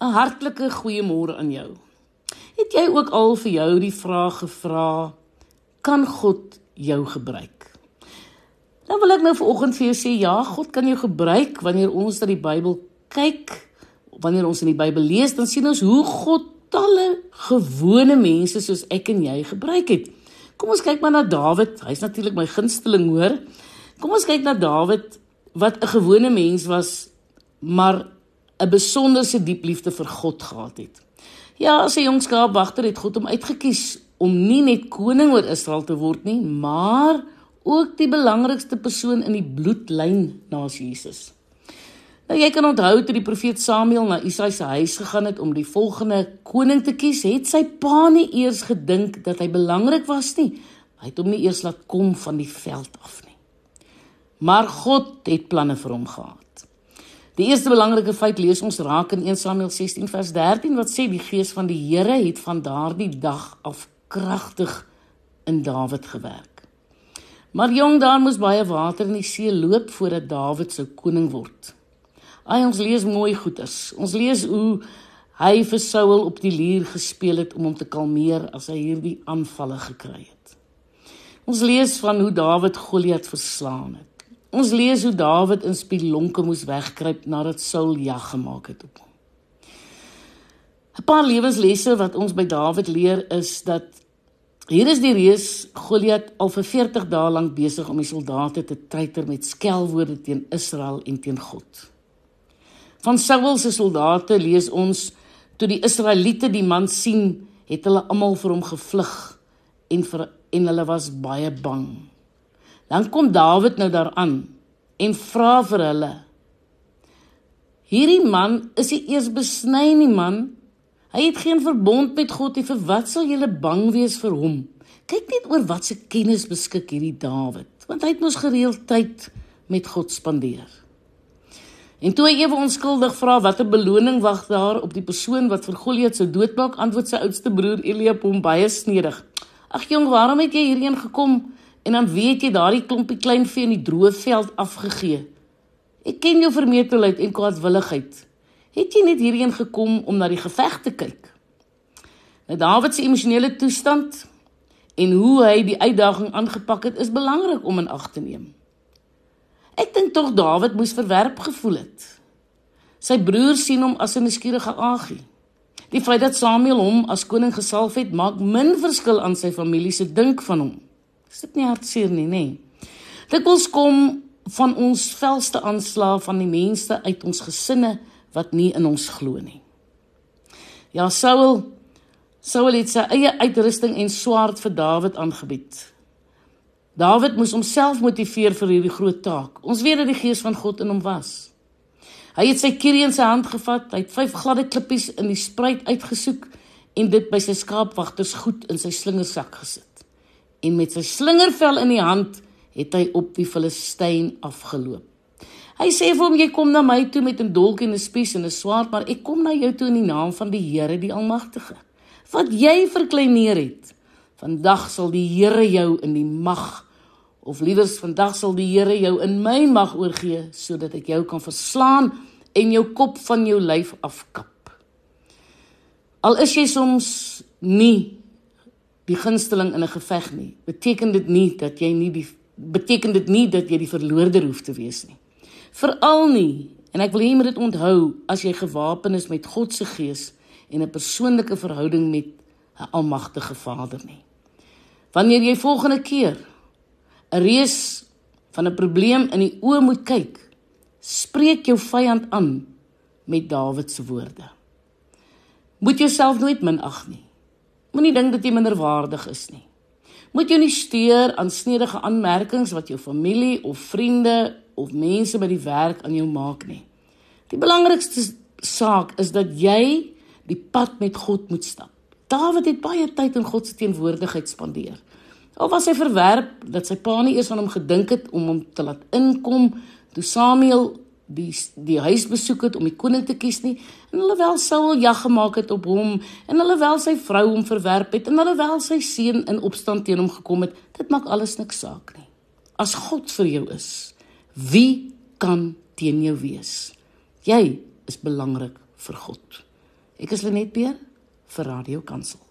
'n Hartlike goeiemôre aan jou. Het jy ook al vir jou die vraag gevra: Kan God jou gebruik? Dan wil ek nou vanoggend vir jou sê ja, God kan jou gebruik wanneer ons na die Bybel kyk, wanneer ons in die Bybel lees, dan sien ons hoe God talle gewone mense soos ek en jy gebruik het. Kom ons kyk maar na Dawid. Hy's natuurlik my gunsteling, hoor. Kom ons kyk na Dawid wat 'n gewone mens was, maar 'n besonderse diep liefde vir God gehad het. Ja, as 'n jong skaapwagter het God hom uitgekies om nie net koning oor Israel te word nie, maar ook die belangrikste persoon in die bloedlyn na Jesus. Nou jy kan onthou toe die profeet Samuel na Isaia se huis gegaan het om die volgende koning te kies, het sy pa nie eers gedink dat hy belangrik was nie. Hy het hom nie eers laat kom van die veld af nie. Maar God het planne vir hom gehad. Die eerste belangrike feit lees ons raak in 1 Samuel 16 vers 13 wat sê die gees van die Here het van daardie dag af kragtig in Dawid gewerk. Maar jong daar moes baie water in die see loop voordat Dawid sou koning word. Ai ons lees mooi goeters. Ons lees hoe hy vir Saul op die lier gespeel het om hom te kalmeer as hy hierdie aanvalle gekry het. Ons lees van hoe Dawid Goliat verslaan het. Ons lees hoe Dawid in spilonke moes wegkruip nadat Saul jag gemaak het op hom. 'n Paar lewenslesse wat ons by Dawid leer is dat hier is die reus Goliat al vir 40 dae lank besig om die soldate te treiter met skelwoorde teen Israel en teen God. Van Saul se soldate lees ons toe die Israeliete die man sien, het hulle almal vir hom gevlug en vir en hulle was baie bang. Dan kom Dawid nou daaraan en vra vir hulle. Hierdie man is nie eers besny nie man. Hy het geen verbond met God nie. Vir wat sal julle bang wees vir hom? Kyk net oor wat se kennis beskik hierdie Dawid, want hy het mos gereeld tyd met God spandeer. En toe hy ewe onskuldig vra watter beloning wag daar op die persoon wat vir Goliat sou doodmaak, antwoord sy oudste broer Eliab hom baie snedig. Ag jong, waarom het jy hierheen gekom? En dan weet jy daardie klompie klein vee in die droë veld afgegee. Ek ken jou vermetelheid en kwaadwilligheid. Het jy net hierheen gekom om na die geveg te kyk? Nou Dawid se emosionele toestand en hoe hy die uitdaging aangepak het is belangrik om in ag te neem. Ek dink tog Dawid moes verwerp gevoel het. Sy broer sien hom as 'n nuuskierige agie. Die feit dat Samuel hom as koning gesalf het, maak min verskil aan sy familie se dink van hom. Is dit nie hartseer nie, nê? Dit kos kom van ons velste aanslae van die mense uit ons gesinne wat nie in ons glo nie. Ja, Saul Saul het sy eie uitrusting en swaard vir Dawid aangebied. Dawid moes homself motiveer vir hierdie groot taak. Ons weet dat die gees van God in hom was. Hy het sy kierie in sy hand gevat, hy het vyf gladde klippies in die spruit uitgesoek en dit by sy skaapwagters goed in sy slingersak gesit en met sy slingervel in die hand het hy op die Filistyn afgeloop. Hy sê vir hom jy kom na my toe met 'n dolk en 'n spies en 'n swaard, maar ek kom na jou toe in die naam van die Here die Almagtige. Wat jy verkleineer het, vandag sal die Here jou in die mag of liewers vandag sal die Here jou in my mag oorgee sodat ek jou kan verslaan en jou kop van jou lyf afkap. Al is jy soms nie die gunsteling in 'n geveg nie, beteken dit nie dat jy nie die beteken dit nie dat jy die verloorder hoef te wees nie. Veral nie en ek wil hê jy moet dit onthou as jy gewapen is met God se gees en 'n persoonlike verhouding met 'n almagtige Vader nie. Wanneer jy volgende keer 'n reus van 'n probleem in die oë moet kyk, spreek jou vyand aan met Dawid se woorde. Moet jouself nooit minag nie. Moenie dink dat jy minderwaardig is nie. Moet jou nie steur aan snedige aanmerkings wat jou familie of vriende of mense by die werk aan jou maak nie. Die belangrikste saak is dat jy die pad met God moet stap. Dawid het baie tyd in God se teenwoordigheid spandeer. Al was hy verwerp dat sy pa nie eers aan hom gedink het om hom te laat inkom toe Samuel die die huis besoek het om die koning te kies nie en hulle wel Saul jag gemaak het op hom en hulle wel sy vrou hom verwerp het en hulle wel sy seun in opstand teen hom gekom het dit maak alles niks saak nie. As God vir jou is wie kan teen jou wees? Jy is belangrik vir God. Ek is Lenet Peer vir Radio Kansel.